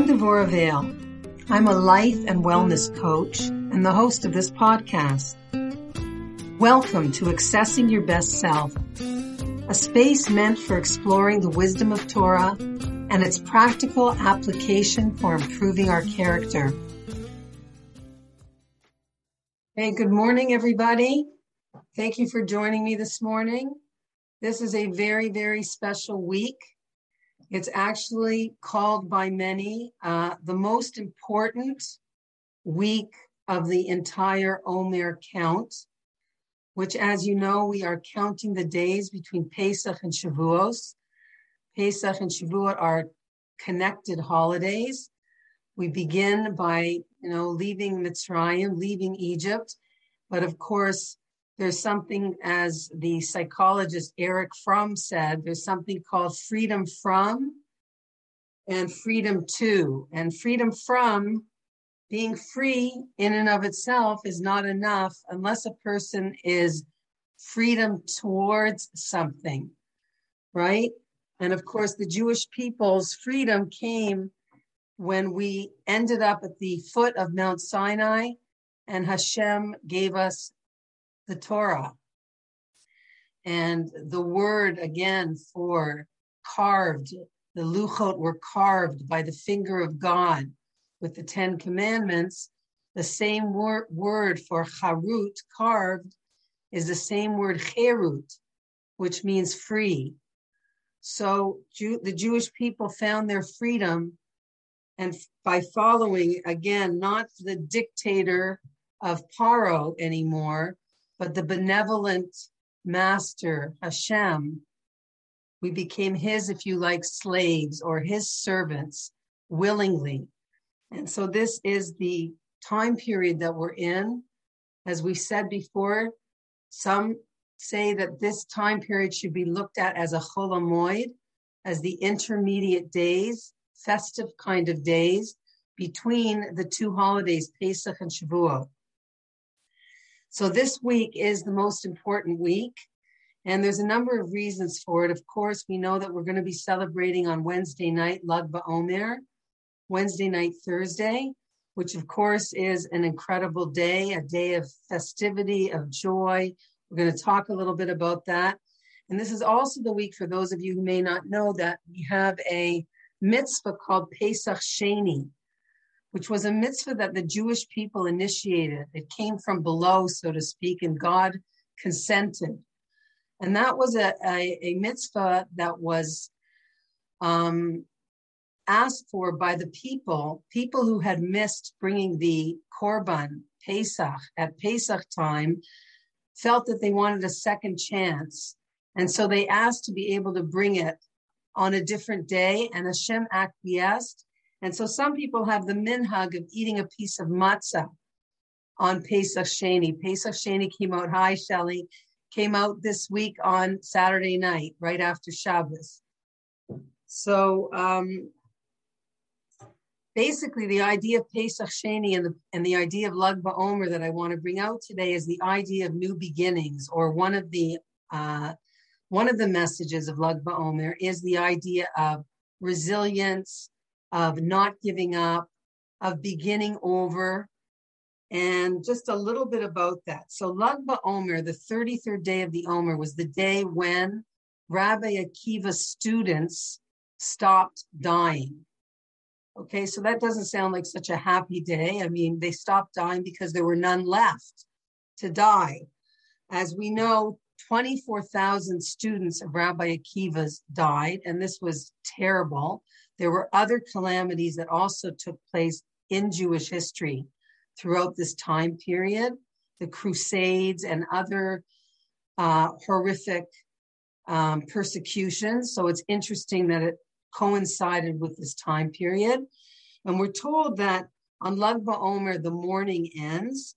I'm Devora Vale. I'm a life and wellness coach and the host of this podcast. Welcome to Accessing Your Best Self, a space meant for exploring the wisdom of Torah and its practical application for improving our character. Hey, good morning, everybody. Thank you for joining me this morning. This is a very, very special week it's actually called by many uh, the most important week of the entire Omer count, which, as you know, we are counting the days between Pesach and Shavuos. Pesach and Shavuot are connected holidays. We begin by, you know, leaving Mitzrayim, leaving Egypt, but of course, there's something, as the psychologist Erich Fromm said, there's something called freedom from and freedom to. And freedom from being free in and of itself is not enough unless a person is freedom towards something, right? And of course, the Jewish people's freedom came when we ended up at the foot of Mount Sinai and Hashem gave us the Torah. And the word again for carved, the luchot were carved by the finger of God with the Ten Commandments. The same wor- word for charut, carved, is the same word cherut, which means free. So Jew- the Jewish people found their freedom and by following again not the dictator of Paro anymore, but the benevolent master, Hashem, we became his, if you like, slaves or his servants willingly. And so this is the time period that we're in. As we said before, some say that this time period should be looked at as a chol hamoed, as the intermediate days, festive kind of days between the two holidays, Pesach and Shavuot. So this week is the most important week. And there's a number of reasons for it. Of course, we know that we're going to be celebrating on Wednesday night, Lag BaOmer, Wednesday night, Thursday, which of course is an incredible day, a day of festivity, of joy. We're going to talk a little bit about that. And this is also the week for those of you who may not know that we have a mitzvah called Pesach Sheni, which was a mitzvah that the Jewish people initiated. It came from below, so to speak, and God consented. And that was a, a, a mitzvah that was um, asked for by the people, people who had missed bringing the korban, Pesach, at Pesach time, felt that they wanted a second chance. And so they asked to be able to bring it on a different day, and Hashem acquiesced and so some people have the minhag of eating a piece of matzah on Pesach Sheni. Pesach Sheni came out, hi Shelly, came out this week on Saturday night, right after Shabbos. So um, basically the idea of Pesach Sheni and the, and the idea of Lag BaOmer that I want to bring out today is the idea of new beginnings, or one of the uh, one of the messages of Lag BaOmer is the idea of resilience, of not giving up, of beginning over, and just a little bit about that. So Lag BaOmer, the 33rd day of the Omer, was the day when Rabbi Akiva's students stopped dying. Okay, so that doesn't sound like such a happy day. I mean, they stopped dying because there were none left to die. As we know, 24,000 students of Rabbi Akiva's died, and this was terrible. There were other calamities that also took place in Jewish history throughout this time period, the Crusades and other uh, horrific um, persecutions. So it's interesting that it coincided with this time period. And we're told that on Lag BaOmer, the mourning ends.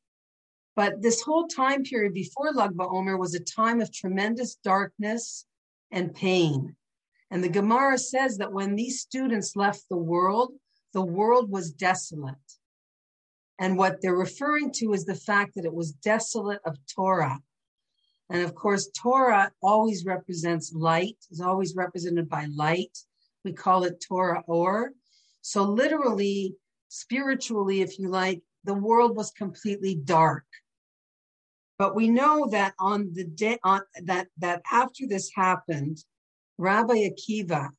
But this whole time period before Lag BaOmer was a time of tremendous darkness and pain. And the Gemara says that when these students left the world, the world was desolate. And what they're referring to is the fact that it was desolate of Torah. And of course, Torah always represents light, is always represented by light. We call it Torah or. So literally, spiritually, if you like, the world was completely dark. But we know that on the day on that that after this happened, Rabbi Akiva,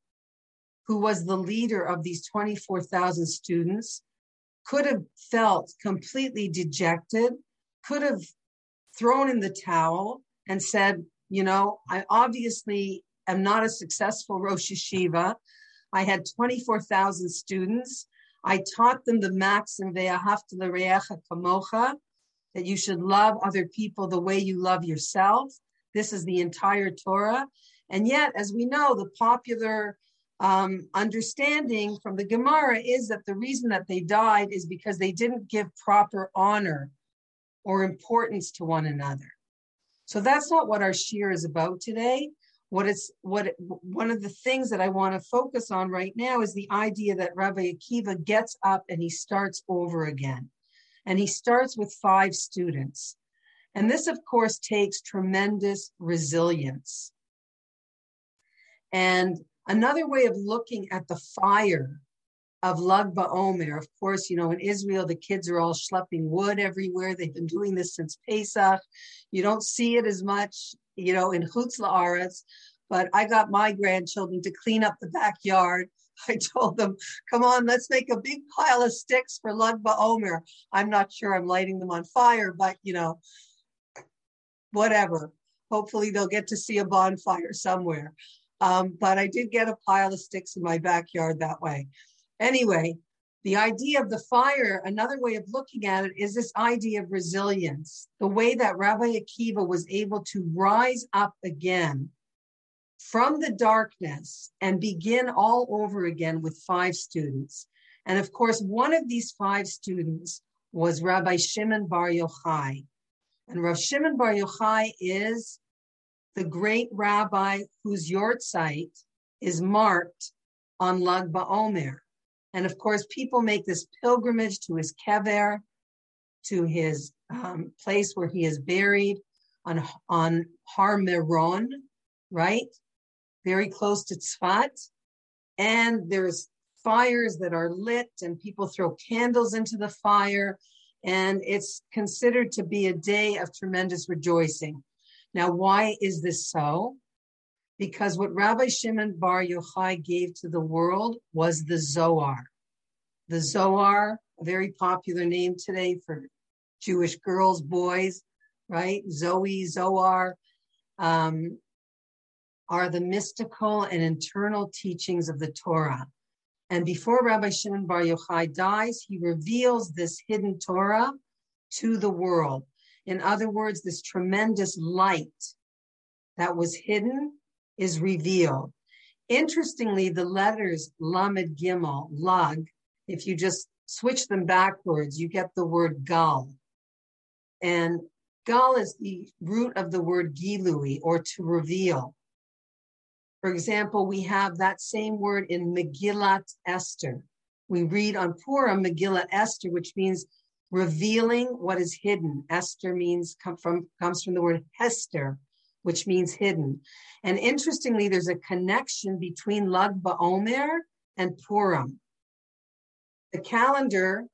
who was the leader of these 24,000 students, could have felt completely dejected, could have thrown in the towel and said, you know, I obviously am not a successful Rosh Yeshiva. I had 24,000 students. I taught them the maxim kamocha, that you should love other people the way you love yourself. This is the entire Torah. And yet, as we know, the popular um, understanding from the Gemara is that the reason that they died is because they didn't give proper honor or importance to one another. So that's not what our shiur is about today. What it's what one of the things that I want to focus on right now is the idea that Rabbi Akiva gets up and he starts over again. And he starts with five students. And this, of course, takes tremendous resilience. And another way of looking at the fire of Lag BaOmer. Of course, you know, in Israel, the kids are all schlepping wood everywhere. They've been doing this since Pesach. You don't see it as much, you know, in Chutz La'aretz. But I got my grandchildren to clean up the backyard. I told them, come on, let's make a big pile of sticks for Lag BaOmer. I'm not sure I'm lighting them on fire, but, you know, whatever. Hopefully they'll get to see a bonfire somewhere. Um, but I did get a pile of sticks in my backyard that way. Anyway, the idea of the fire, another way of looking at it is this idea of resilience, the way that Rabbi Akiva was able to rise up again from the darkness and begin all over again with five students. And of course, one of these five students was Rabbi Shimon Bar Yochai. And Rav Shimon Bar Yochai is the great rabbi whose yahrzeit is marked on Lag BaOmer. And of course, people make this pilgrimage to his kever, to his um, place where he is buried on, on Har Meron, right? Very close to Tzfat. And there's fires that are lit and people throw candles into the fire. And it's considered to be a day of tremendous rejoicing. Now, why is this so? because what Rabbi Shimon Bar Yochai gave to the world was the Zohar. The Zohar, a very popular name today for Jewish girls, boys, right? Zoe, Zohar, um, are the mystical and internal teachings of the Torah. And before Rabbi Shimon Bar Yochai dies, he reveals this hidden Torah to the world. In other words, this tremendous light that was hidden is revealed. Interestingly, the letters Lamed Gimel, Lug, if you just switch them backwards, you get the word Gal. And Gal is the root of the word Gilui, or to reveal. For example, we have that same word in Megillat Esther. We read on Purim Megillat Esther, which means revealing what is hidden. Esther means come from comes from the word Hester, which means hidden. And interestingly, there's a connection between Lag BaOmer and Purim. The calendar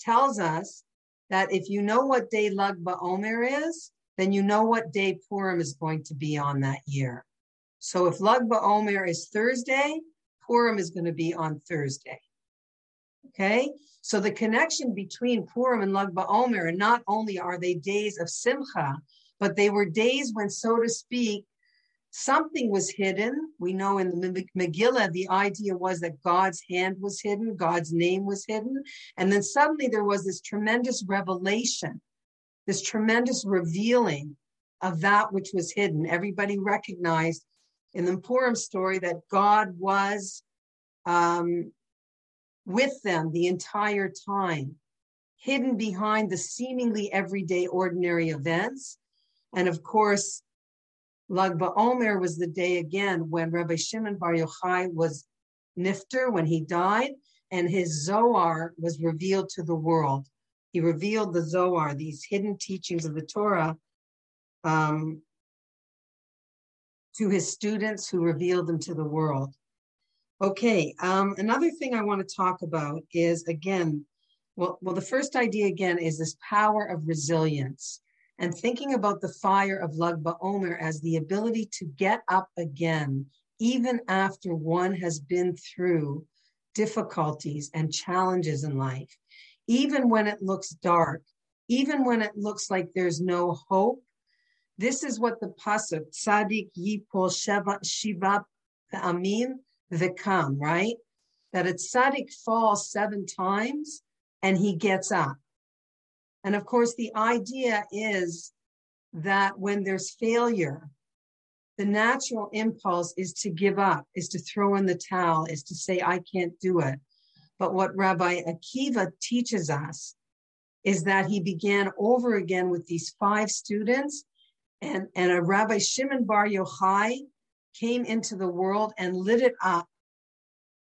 tells us that if you know what day Lag BaOmer is, then you know what day Purim is going to be on that year. So if Lag BaOmer is Thursday, Purim is going to be on Thursday. Okay, so the connection between Purim and Lag BaOmer, and not only are they days of Simcha, but they were days when, so to speak, something was hidden. We know in the Megillah, the idea was that God's hand was hidden, God's name was hidden. And then suddenly there was this tremendous revelation, this tremendous revealing of that which was hidden. Everybody recognized in the Purim story that God was um, with them the entire time, hidden behind the seemingly everyday ordinary events. And of course, Lag BaOmer was the day again when Rabbi Shimon Bar Yochai was nifter, when he died, and his Zohar was revealed to the world. He revealed the Zohar, these hidden teachings of the Torah, um, to his students who revealed them to the world. Okay, um, another thing I want to talk about is again, well, well, the first idea again is this power of resilience and thinking about the fire of Lag BaOmer as the ability to get up again, even after one has been through difficulties and challenges in life, even when it looks dark, even when it looks like there's no hope. This is what the pasuk Tzadik Yipol Shiva Amin Vikam, right? That a tzaddik falls seven times and he gets up. And of course, the idea is that when there's failure, the natural impulse is to give up, is to throw in the towel, is to say, I can't do it. But what Rabbi Akiva teaches us is that he began over again with these five students, and, and a Rabbi Shimon Bar Yochai came into the world and lit it up,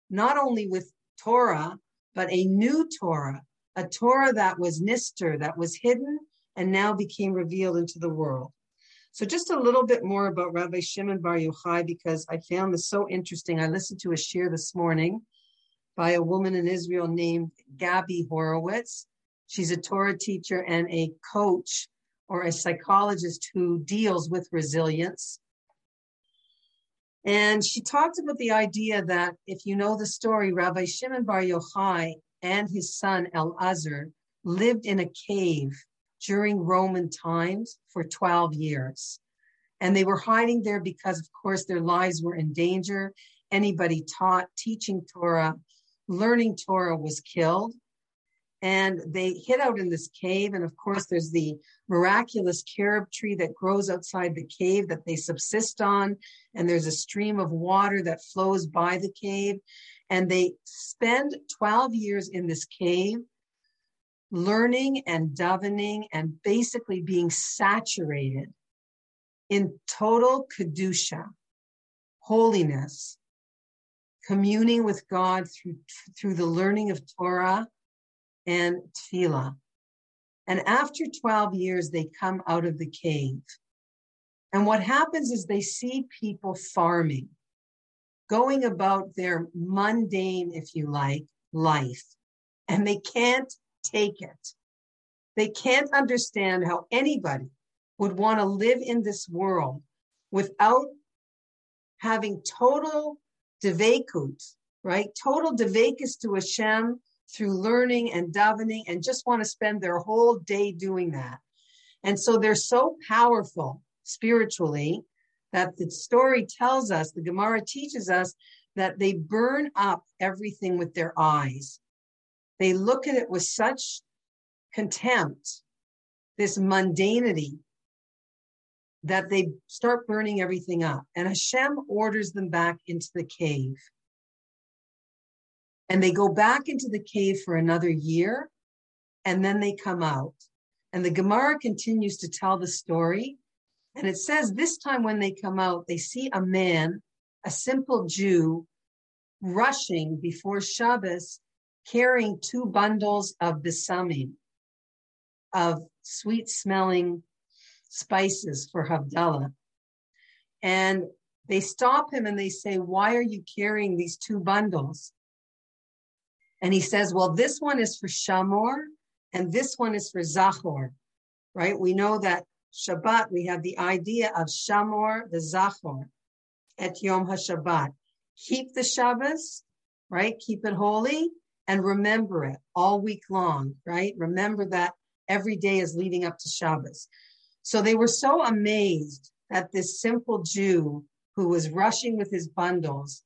not only with Torah, but a new Torah, a Torah that was nister, that was hidden, and now became revealed into the world. So, just a little bit more about Rabbi Shimon Bar Yochai, because I found this so interesting. I listened to a shiur this morning by a woman in Israel named Gabby Horowitz. She's a Torah teacher and a coach or a psychologist who deals with resilience. And she talked about the idea that if you know the story, Rabbi Shimon Bar Yochai and his son Elazar lived in a cave during Roman times for 12 years. And they were hiding there because, of course, their lives were in danger. Anybody taught, teaching Torah, learning Torah was killed and they hid out in this cave. And of course, there's the miraculous carob tree that grows outside the cave that they subsist on. And there's a stream of water that flows by the cave. And they spend 12 years in this cave, learning and davening and basically being saturated in total Kedusha, holiness, communing with God through, through the learning of Torah and tefillah. And after 12 years, they come out of the cave. And what happens is they see people farming, going about their mundane, if you like, life, and they can't take it. They can't understand how anybody would want to live in this world without having total devekut, right? Total devekus to Hashem through learning and davening and just want to spend their whole day doing that. And so they're so powerful spiritually that the story tells us, the Gemara teaches us that they burn up everything with their eyes. They look at it with such contempt, this mundanity, that they start burning everything up. And Hashem orders them back into the cave. And they go back into the cave for another year, and then they come out. And the Gemara continues to tell the story. And it says this time when they come out, they see a man, a simple Jew, rushing before Shabbos, carrying two bundles of besamim, of sweet smelling spices for Havdalah. And they stop him and they say, Why are you carrying these two bundles? And he says, well, this one is for Shamor and this one is for Zachor, right? We know that Shabbat, we have the idea of Shamor, the Zachor, at Yom HaShabbat. Keep the Shabbos, right? Keep it holy and remember it all week long, right? Remember that every day is leading up to Shabbos. So they were so amazed that this simple Jew who was rushing with his bundles,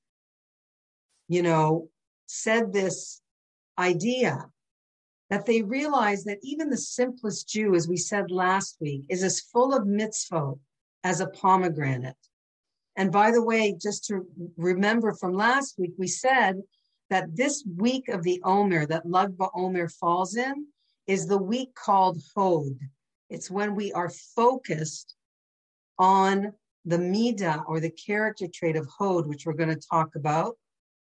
you know, said this idea that they realize that even the simplest Jew, as we said last week, is as full of mitzvot as a pomegranate. And by the way, just to remember from last week, we said that this week of the Omer that Lag BaOmer falls in is the week called Hod. It's when we are focused on the Midah or the character trait of Hod, which we're going to talk about.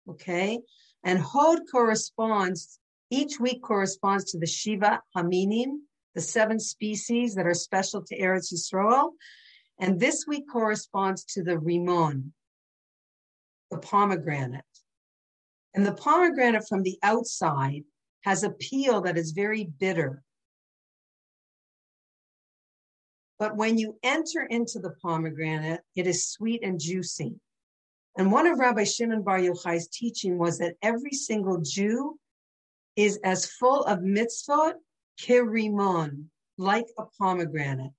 Okay. And Hod corresponds, each week corresponds to the Shiva Haminim, the seven species that are special to Eretz Yisrael. And this week corresponds to the Rimon, the pomegranate. And the pomegranate from the outside has a peel that is very bitter. But when you enter into the pomegranate, it is sweet and juicy. And one of Rabbi Shimon Bar Yochai's teaching was that every single Jew is as full of mitzvot kirimon, like a pomegranate.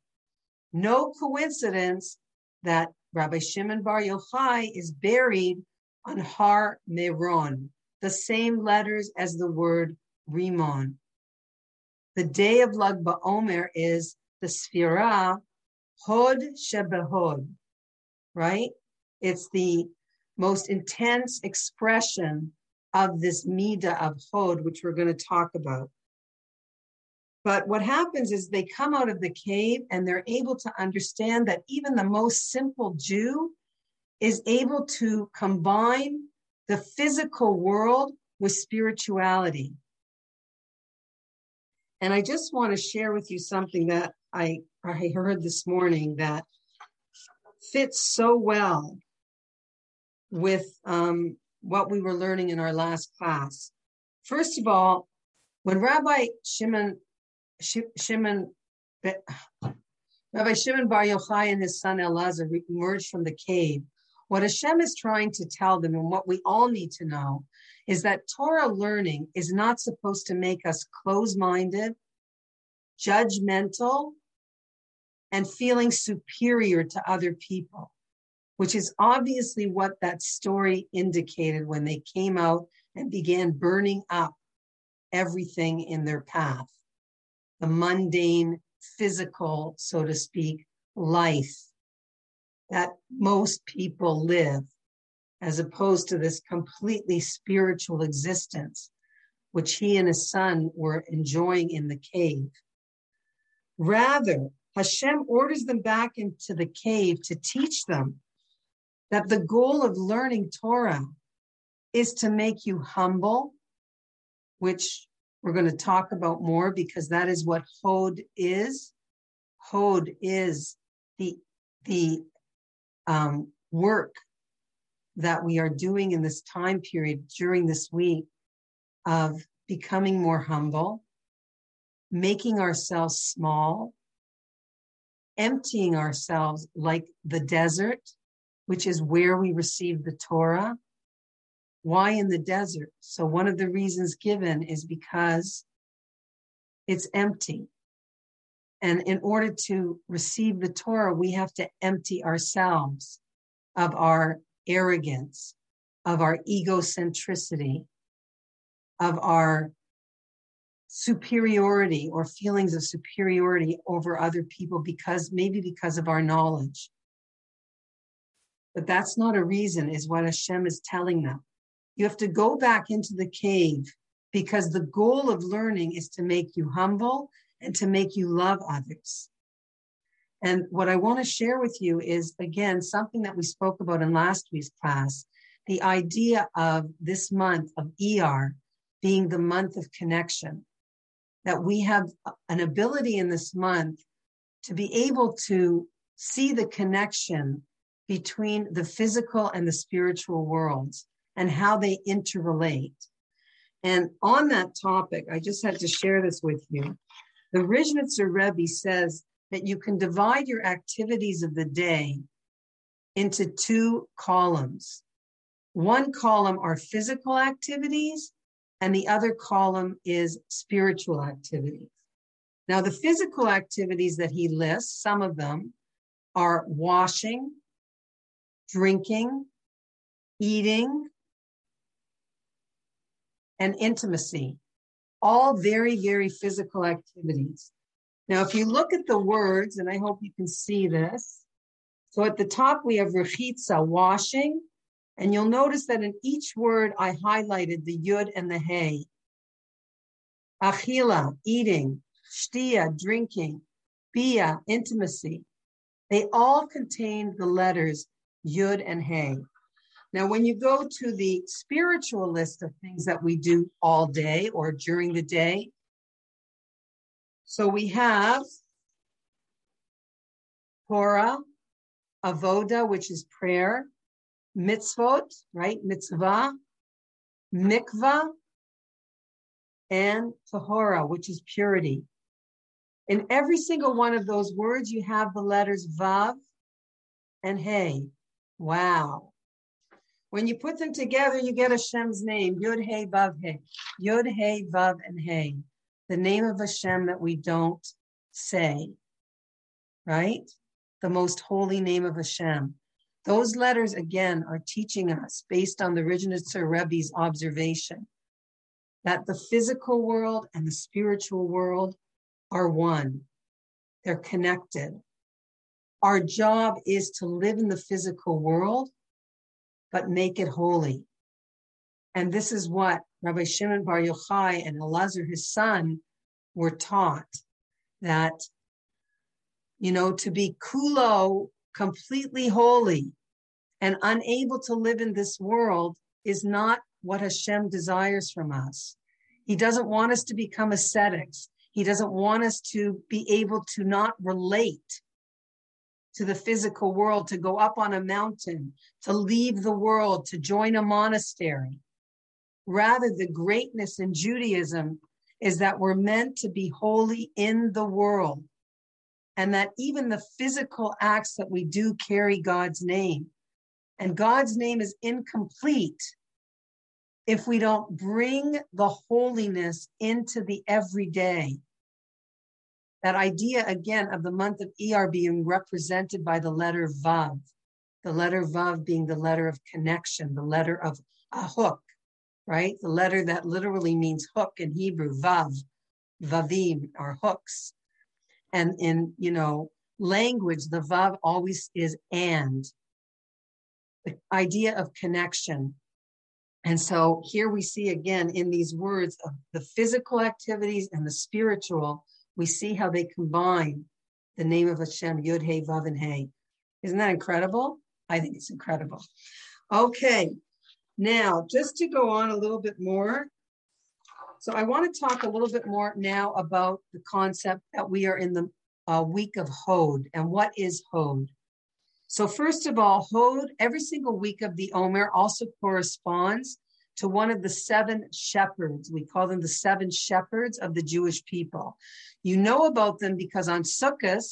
No coincidence that Rabbi Shimon Bar Yochai is buried on Har Meron, the same letters as the word Rimon. The day of Lag BaOmer is the Sfira Hod Shebehod, right? It's the most intense expression of this Mida of Hod, which we're going to talk about. But what happens is they come out of the cave and they're able to understand that even the most simple Jew is able to combine the physical world with spirituality. And I just want to share with you something that I, I heard this morning that fits so well with um, what we were learning in our last class. First of all, when Rabbi Shimon Shimon, Rabbi Shimon Bar Yochai and his son Elazar emerged from the cave. What Hashem is trying to tell them, and what we all need to know, is that Torah learning is not supposed to make us close minded, judgmental, and feeling superior to other people, which is obviously what that story indicated when they came out and began burning up everything in their path the mundane, physical, so to speak, life that most people live, as opposed to this completely spiritual existence, which he and his son were enjoying in the cave. Rather, Hashem orders them back into the cave to teach them that the goal of learning Torah is to make you humble, which we're going to talk about more because that is what Hod is. Hod is the the um, work that we are doing in this time period during this week of becoming more humble, making ourselves small, emptying ourselves like the desert, which is where we receive the Torah, why in the desert? So, one of the reasons given is because it's empty. And in order to receive the Torah, we have to empty ourselves of our arrogance, of our egocentricity, of our superiority or feelings of superiority over other people because maybe because of our knowledge. But that's not a reason, is what Hashem is telling them. You have to go back into the cave because the goal of learning is to make you humble and to make you love others. And what I want to share with you is, again, something that we spoke about in last week's class the idea of this month of ER being the month of connection. That we have an ability in this month to be able to see the connection between the physical and the spiritual worlds and how they interrelate. And on that topic, I just had to share this with you. The Rizhnitzer Rebbe says that you can divide your activities of the day into two columns. One column are physical activities, and the other column is spiritual activities. Now, the physical activities that he lists, some of them are washing, drinking, eating, and intimacy, all very, very physical activities. Now, if you look at the words, and I hope you can see this. So at the top, we have rechitza, washing. And you'll notice that in each word, I highlighted the yud and the hey. Achila, eating. Shtia, drinking. Bia, intimacy. They all contain the letters yud and hey. Now, when you go to the spiritual list of things that we do all day or during the day, so we have Torah, Avoda, which is prayer, mitzvot, right? Mitzvah, mikvah, and tahora, which is purity. In every single one of those words, you have the letters vav and hey. Wow. When you put them together, you get Hashem's name, Yud Hey Vav Hey. Yud Hey Vav and Hey. The name of Hashem that we don't say, right? The most holy name of Hashem. Those letters, again, are teaching us, based on the Rizhnitzer Rebbe's observation, that the physical world and the spiritual world are one. They're connected. Our job is to live in the physical world, but make it holy. And this is what Rabbi Shimon Bar Yochai and Elazar, his son, were taught that, you know, to be kulo, completely holy and unable to live in this world is not what Hashem desires from us. He doesn't want us to become ascetics. He doesn't want us to be able to not relate to the physical world, to go up on a mountain, to leave the world, to join a monastery. Rather, the greatness in Judaism is that we're meant to be holy in the world, and that even the physical acts that we do carry God's name. And God's name is incomplete if we don't bring the holiness into the everyday. That idea again of the month of Iyar being represented by the letter Vav, the letter Vav being the letter of connection, the letter of a hook, right? The letter that literally means hook in Hebrew, Vav, Vavim are hooks. And in, you know, language, the Vav always is and. The idea of connection, and so here we see again in these words of the physical activities and the spiritual, we see how they combine the name of Hashem, Yud Hey Vav and Hey. Isn't that incredible? I think it's incredible. Okay, now just to go on a little bit more. So I want to talk a little bit more now about the concept that we are in the uh, week of Hod and what is Hod. So first of all, Hod, every single week of the Omer also corresponds to one of the seven shepherds. We call them the seven shepherds of the Jewish people. You know about them because on Sukkot,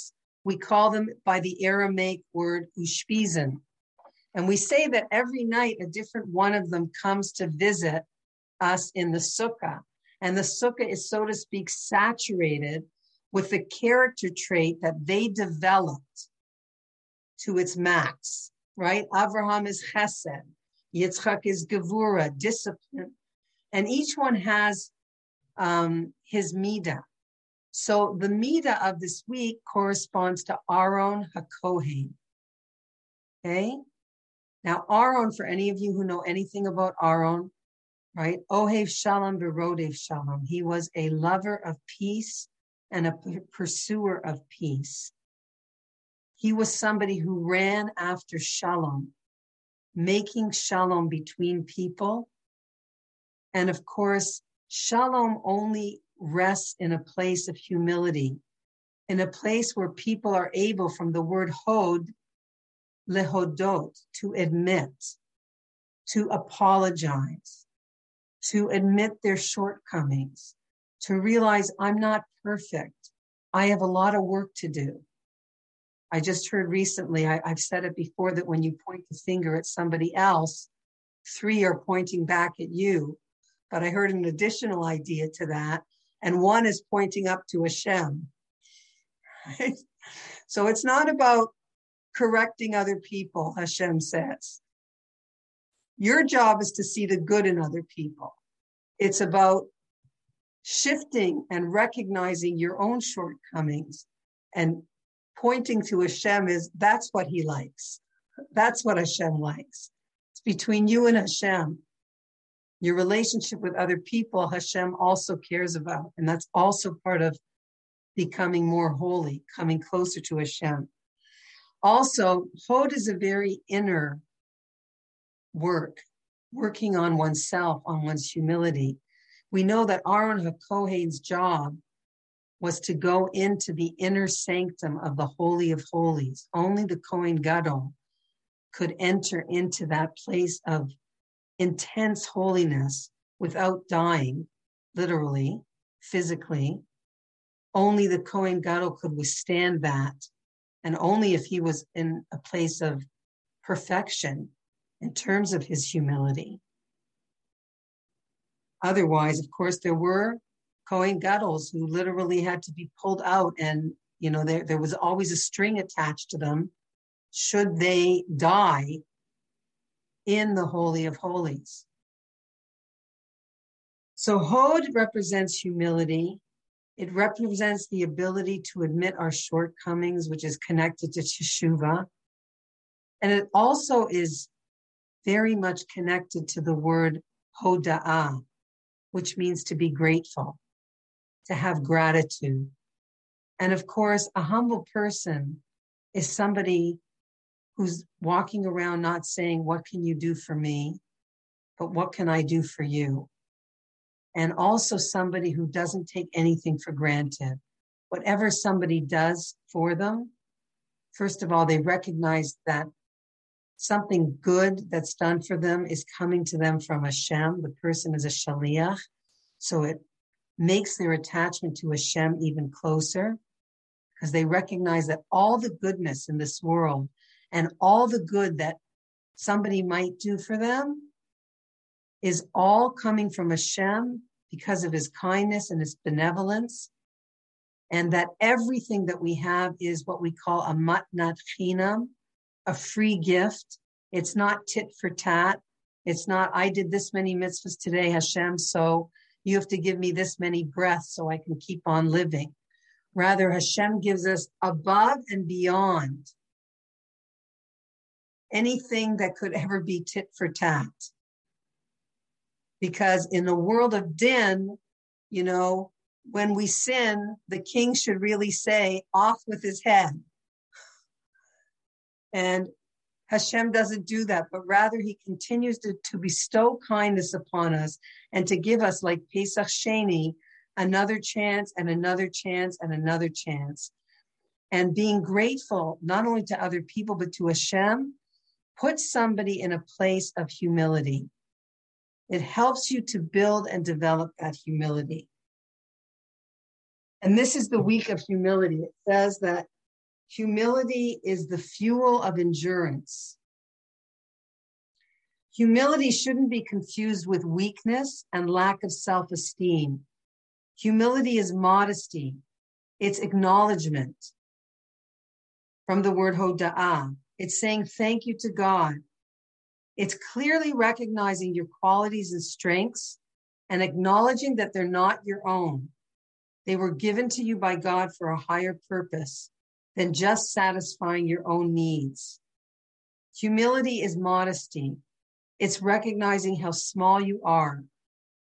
we call them by the Aramaic word ushpizin. And we say that every night a different one of them comes to visit us in the sukkah. And the sukkah is, so to speak, saturated with the character trait that they developed to its max, right? Abraham is chesed, Yitzchak is gevura, discipline, and each one has um, his midah. So the midah of this week corresponds to Aaron Hakohen. Okay. Now Aaron, for any of you who know anything about Aaron, right? Ohev Shalom Berodev Shalom. He was a lover of peace and a pursuer of peace. He was somebody who ran after shalom, making shalom between people. And of course, shalom only rests in a place of humility, in a place where people are able, from the word hod, lehodot, to admit, to apologize, to admit their shortcomings, to realize I'm not perfect. I have a lot of work to do. I just heard recently, I, have said it before, that when you point the finger at somebody else, three are pointing back at you. But I heard an additional idea to that, and one is pointing up to Hashem. Right? So it's not about correcting other people, Hashem says. Your job is to see the good in other people. It's about shifting and recognizing your own shortcomings and pointing to Hashem is that's what he likes. That's what Hashem likes. It's between you and Hashem. Your relationship with other people, Hashem also cares about. And that's also part of becoming more holy, coming closer to Hashem. Also, Hod is a very inner work, working on oneself, on one's humility. We know that Aaron HaKohen's job was to go into the inner sanctum of the Holy of Holies. Only the Kohen Gadol could enter into that place of intense holiness without dying, literally, physically. Only the Kohen Gadol could withstand that. And only if he was in a place of perfection in terms of his humility. Otherwise, of course, there were Kohen Gadols who literally had to be pulled out, and you know there, there was always a string attached to them should they die in the Holy of Holies. So Hod represents humility. It represents the ability to admit our shortcomings, which is connected to Teshuvah. And it also is very much connected to the word Hoda'ah, which means to be grateful, to have gratitude. And of course, a humble person is somebody who's walking around not saying, What can you do for me? but What can I do for you? And also somebody who doesn't take anything for granted. Whatever somebody does for them, first of all, they recognize that something good that's done for them is coming to them from Hashem. The person is a shaliach. So it makes their attachment to Hashem even closer because they recognize that all the goodness in this world and all the good that somebody might do for them is all coming from Hashem because of his kindness and his benevolence. And that everything that we have is what we call a matnat chinam, a free gift. It's not tit for tat. It's not, I did this many mitzvahs today, Hashem, so you have to give me this many breaths so I can keep on living. Rather, Hashem gives us above and beyond anything that could ever be tit for tat. Because in the world of din, you know, when we sin, the king should really say, off with his head. And Hashem doesn't do that, but rather he continues to, to bestow kindness upon us and to give us, like Pesach Sheni, another chance and another chance and another chance. And being grateful not only to other people, but to Hashem, puts somebody in a place of humility. It helps you to build and develop that humility. And this is the week of humility. It says that Humility is the fuel of endurance. Humility shouldn't be confused with weakness and lack of self esteem. Humility is modesty, it's acknowledgement. From the word hoda'ah, it's saying thank you to God. It's clearly recognizing your qualities and strengths and acknowledging that they're not your own. They were given to you by God for a higher purpose than just satisfying your own needs. Humility is modesty. It's recognizing how small you are,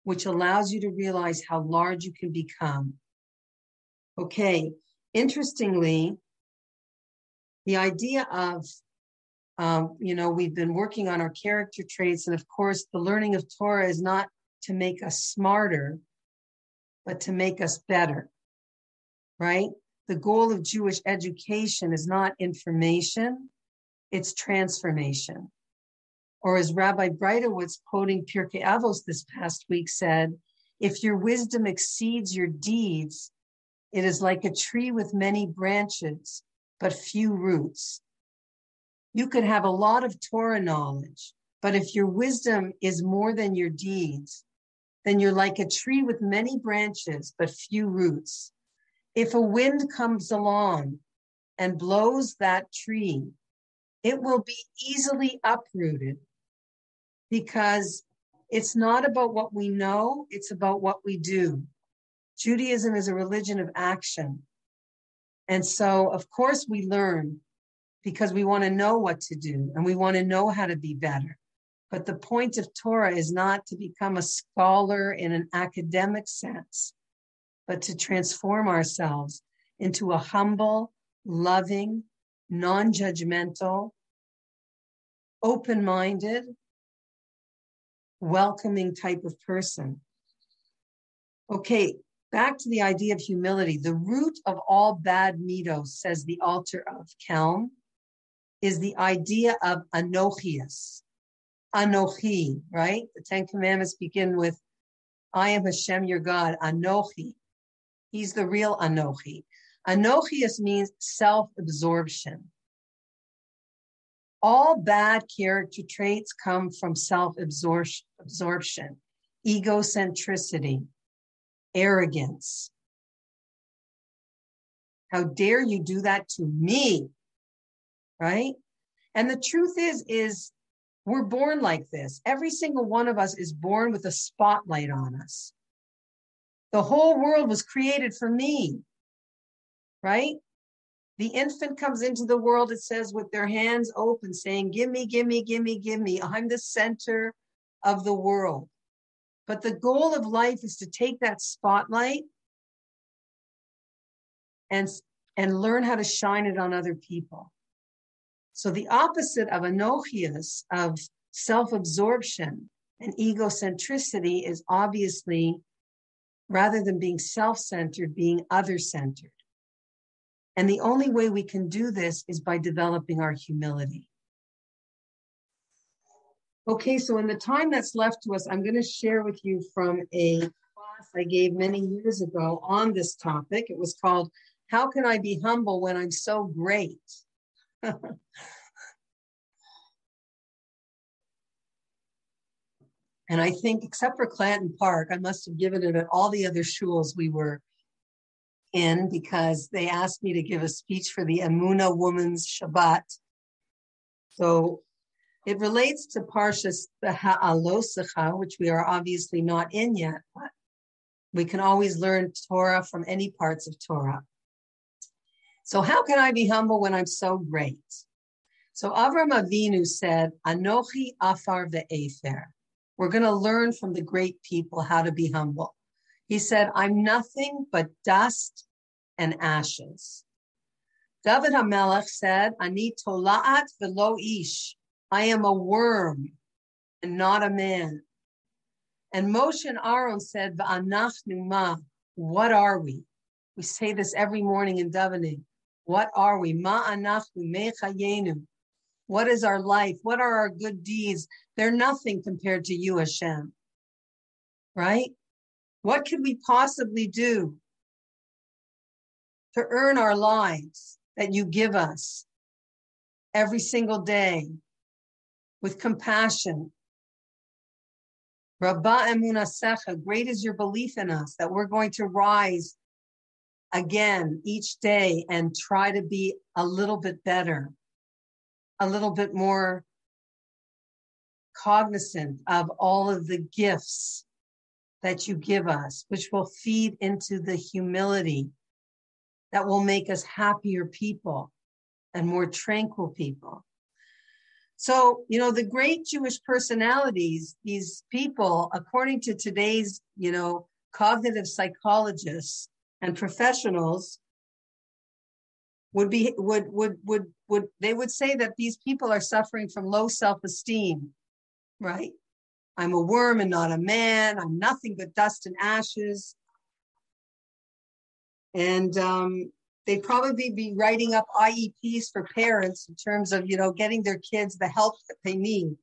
which allows you to realize how large you can become. Okay, interestingly, the idea of, um, you know, we've been working on our character traits, and of course, the learning of Torah is not to make us smarter, but to make us better, right? The goal of Jewish education is not information, it's transformation. Or as Rabbi Breitowitz quoting Pirkei Avos this past week said, if your wisdom exceeds your deeds, it is like a tree with many branches, but few roots. You could have a lot of Torah knowledge, but if your wisdom is more than your deeds, then you're like a tree with many branches, but few roots. If a wind comes along and blows that tree, it will be easily uprooted because it's not about what we know, it's about what we do. Judaism is a religion of action. And so, of course, we learn because we want to know what to do and we want to know how to be better. But the point of Torah is not to become a scholar in an academic sense but to transform ourselves into a humble, loving, non judgmental, open minded, welcoming type of person. Okay, back to the idea of humility. The root of all bad midos, says the Alter of Kelm, is the idea of anochias. Anochi, right? The Ten Commandments begin with, I am Hashem, your God, Anochi. He's the real Anochi. Anochius means self absorption. All bad character traits come from self absorption, egocentricity, arrogance. How dare you do that to me? Right? And the truth is, is we're born like this. Every single one of us is born with a spotlight on us. The whole world was created for me, right? The infant comes into the world, it says, with their hands open, saying, Give me, give me, give me, give me. I'm the center of the world. But the goal of life is to take that spotlight and, and learn how to shine it on other people. So the opposite of anochias, of self-absorption and egocentricity is obviously, rather than being self-centered, being other-centered. And the only way we can do this is by developing our humility. Okay, so in the time that's left to us, I'm going to share with you from a class I gave many years ago on this topic. It was called How Can I Be Humble When I'm So Great? and I think, except for Clanton Park, I must have given it at all the other shuls we were in because they asked me to give a speech for the Emunah Women's Shabbat. So it relates to Parshas Beha'alosecha, which we are obviously not in yet, but we can always learn Torah from any parts of Torah. So how can I be humble when I'm so great? So Avram Avinu said, Anochi afar ve'efer. We're going to learn from the great people how to be humble. He said, I'm nothing but dust and ashes. David HaMelech said, Ani tola'at velo ish. I am a worm and not a man. And Moshe and Aaron said, Va'anachnu ma. What are we? We say this every morning in davening. What are we? Mechayenu. What is our life? What are our good deeds? They're nothing compared to you, Hashem. Right? What could we possibly do to earn our lives that you give us every single day with compassion? Rabba emunasecha, great is your belief in us that we're going to rise again each day and try to be a little bit better, a little bit more cognizant of all of the gifts that you give us, which will feed into the humility that will make us happier people and more tranquil people. So, you know, the great Jewish personalities, these people, according to today's, you know, cognitive psychologists, and professionals would be would would would would they would say that these people are suffering from low self-esteem right? I'm a worm and not a man. I'm nothing but dust and ashes. And um, they'd probably be writing up ieps for parents in terms of you know getting their kids the help that they need.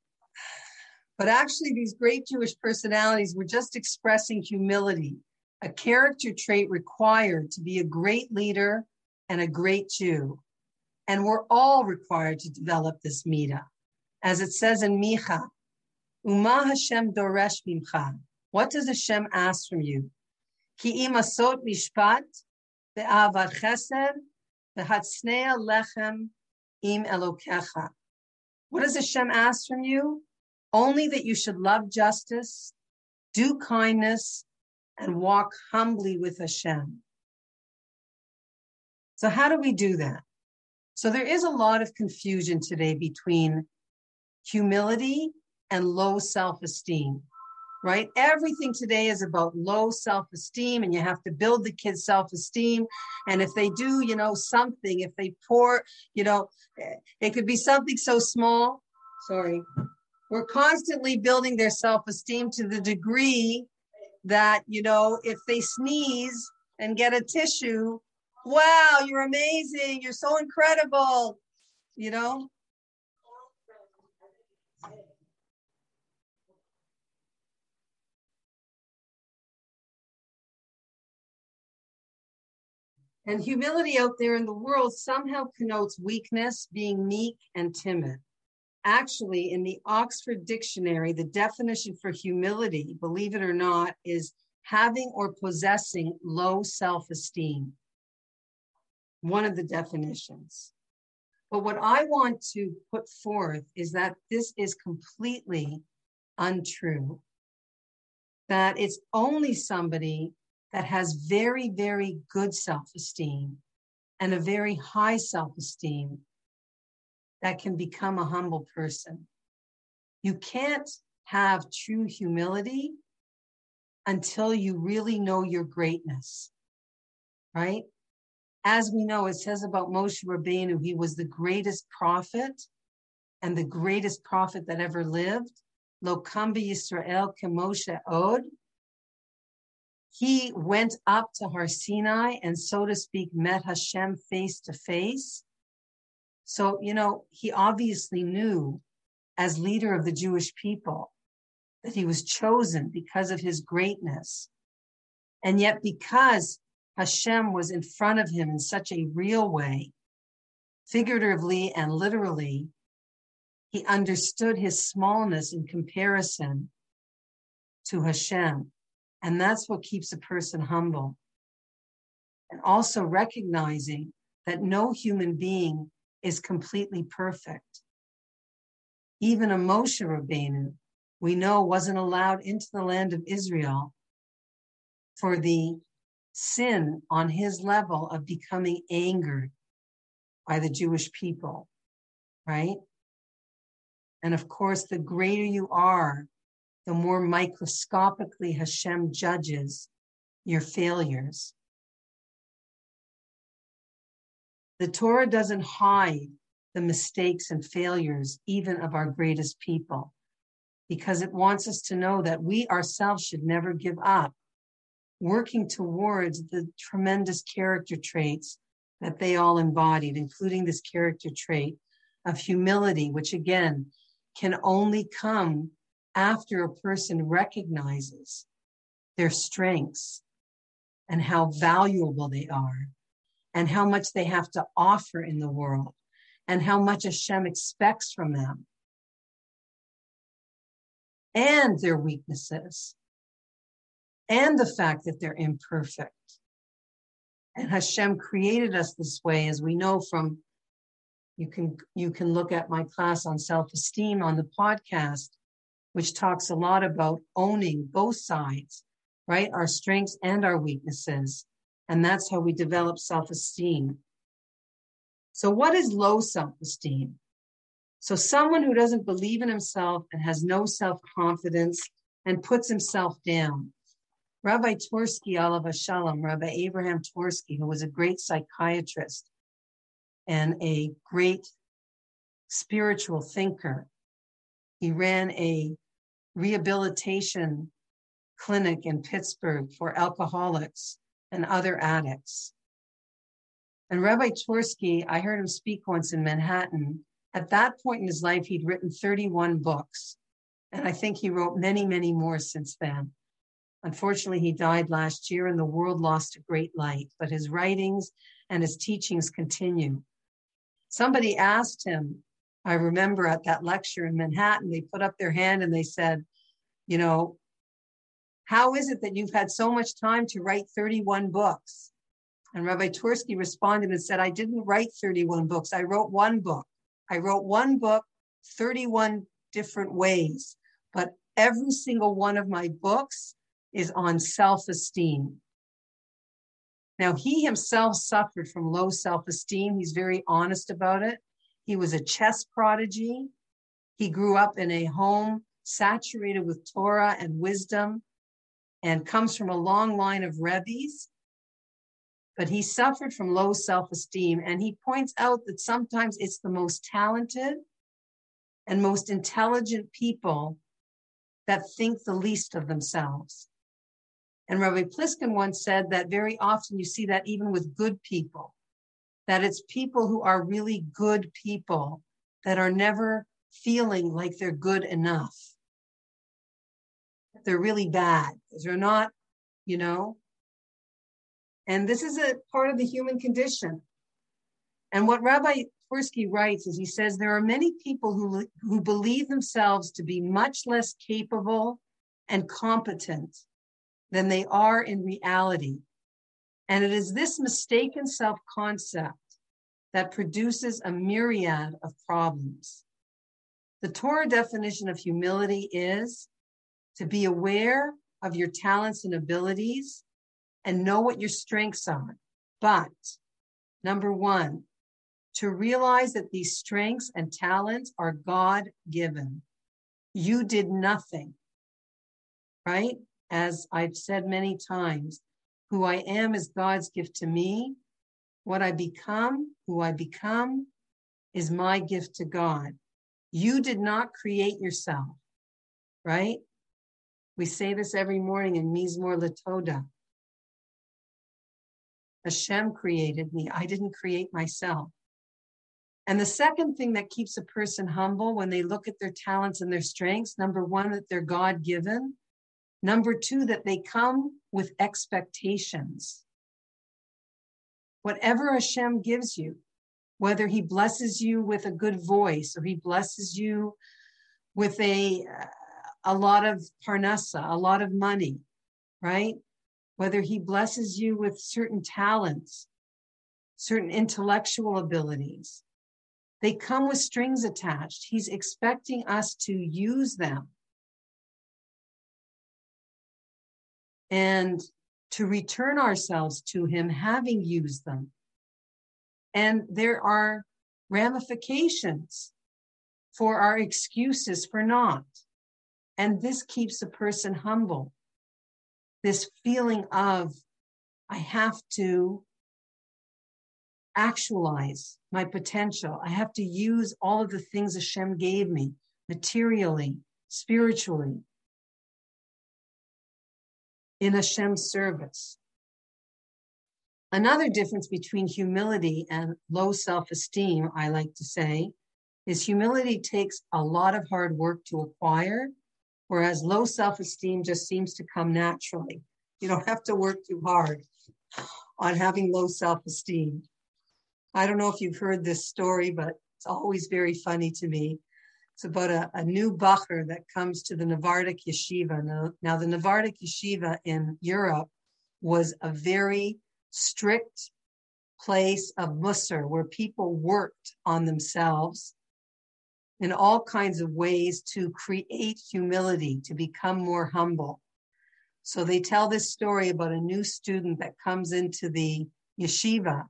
But actually these great jewish personalities were just expressing humility a character trait required to be a great leader and a great Jew. And we're all required to develop this mida. As it says in Micha, Uma Hashem doresh mimcha. What does Hashem ask from you? Ki imasot mishpat ve'avat chesed ve'hatsnea lechem im elokecha. What does Hashem ask from you? Only that you should love justice, do kindness, and walk humbly with Hashem. So, how do we do that? So, there is a lot of confusion today between humility and low self esteem, right? Everything today is about low self esteem, and you have to build the kids' self esteem. And if they do, you know, something, if they pour, you know, it could be something so small. Sorry. We're constantly building their self esteem to the degree that, you know, if they sneeze and get a tissue, wow, you're amazing, you're so incredible, you know? And humility out there in the world somehow connotes weakness, being meek, and timid. Actually, in the Oxford Dictionary, the definition for humility, believe it or not, is having or possessing low self esteem. One of the definitions. But what I want to put forth is that this is completely untrue. That it's only somebody that has very, very good self esteem and a very high self esteem that can become a humble person. You can't have true humility until you really know your greatness, right? As we know, it says about Moshe Rabbeinu, he was the greatest prophet and the greatest prophet that ever lived. Lo kamba Yisrael kemoshe od. He went up to Har Sinai and, so to speak, met Hashem face to face. So, you know, he obviously knew as leader of the Jewish people that he was chosen because of his greatness. And yet, because Hashem was in front of him in such a real way, figuratively and literally, he understood his smallness in comparison to Hashem. And that's what keeps a person humble. And also recognizing that no human being is completely perfect. Even a Moshe Rabbeinu, we know, wasn't allowed into the land of Israel for the sin on his level of becoming angered by the Jewish people, right? And of course, the greater you are, the more microscopically Hashem judges your failures. The Torah doesn't hide the mistakes and failures, even of our greatest people, because it wants us to know that we ourselves should never give up, working towards the tremendous character traits that they all embodied, including this character trait of humility, which again can only come after a person recognizes their strengths and how valuable they are and how much they have to offer in the world and how much Hashem expects from them and their weaknesses and the fact that they're imperfect. And Hashem created us this way, as we know from you can you can look at my class on self-esteem on the podcast which talks a lot about owning both sides, right? Our strengths and our weaknesses. And that's how we develop self esteem. So, what is low self esteem? So, someone who doesn't believe in himself and has no self confidence and puts himself down. Rabbi Twersky, Alav Shalom, Rabbi Abraham Twersky, who was a great psychiatrist and a great spiritual thinker, he ran a rehabilitation clinic in Pittsburgh for alcoholics and other addicts. And Rabbi Twersky, I heard him speak once in Manhattan. At that point in his life, he'd written 31 books. And I think he wrote many, many more since then. Unfortunately, he died last year and the world lost a great light, but his writings and his teachings continue. Somebody asked him, I remember at that lecture in Manhattan, they put up their hand and they said, you know, how is it that you've had so much time to write 31 books? And Rabbi Twersky responded and said, I didn't write 31 books. I wrote one book. I wrote one book 31 different ways, but every single one of my books is on self esteem. Now, he himself suffered from low self esteem. He's very honest about it. He was a chess prodigy. He grew up in a home saturated with Torah and wisdom and comes from a long line of Rebbe's. But he suffered from low self esteem. And he points out that sometimes it's the most talented and most intelligent people that think the least of themselves. And Rabbi Pliskin once said that very often you see that even with good people that it's people who are really good people that are never feeling like they're good enough. They're really bad they're not, you know. And this is a part of the human condition. And what Rabbi Twersky writes is he says there are many people who, who believe themselves to be much less capable and competent than they are in reality. And it is this mistaken self concept that produces a myriad of problems. The Torah definition of humility is to be aware of your talents and abilities and know what your strengths are. But number one, to realize that these strengths and talents are God given. You did nothing, right? As I've said many times, who I am is God's gift to me. What I become, who I become, is my gift to God. You did not create yourself, right? We say this every morning in Mizmor Latoda. Hashem created me. I didn't create myself. And the second thing that keeps a person humble when they look at their talents and their strengths, number one, that they're God given. Number two, that they come with expectations. Whatever Hashem gives you, whether he blesses you with a good voice or he blesses you with a, a lot of parnasa, a lot of money, right? Whether he blesses you with certain talents, certain intellectual abilities, they come with strings attached. He's expecting us to use them and to return ourselves to Him having used them. And there are ramifications for our excuses for not. And this keeps a person humble. This feeling of, I have to actualize my potential. I have to use all of the things Hashem gave me materially, spiritually, in Hashem's service. Another difference between humility and low self esteem, I like to say, is humility takes a lot of hard work to acquire, whereas low self esteem just seems to come naturally. You don't have to work too hard on having low self esteem. I don't know if you've heard this story, but it's always very funny to me. It's about a, a new bacher that comes to the Novardok Yeshiva. Now, now, the Novardok Yeshiva in Europe was a very strict place of Musar where people worked on themselves in all kinds of ways to create humility, to become more humble. So they tell this story about a new student that comes into the yeshiva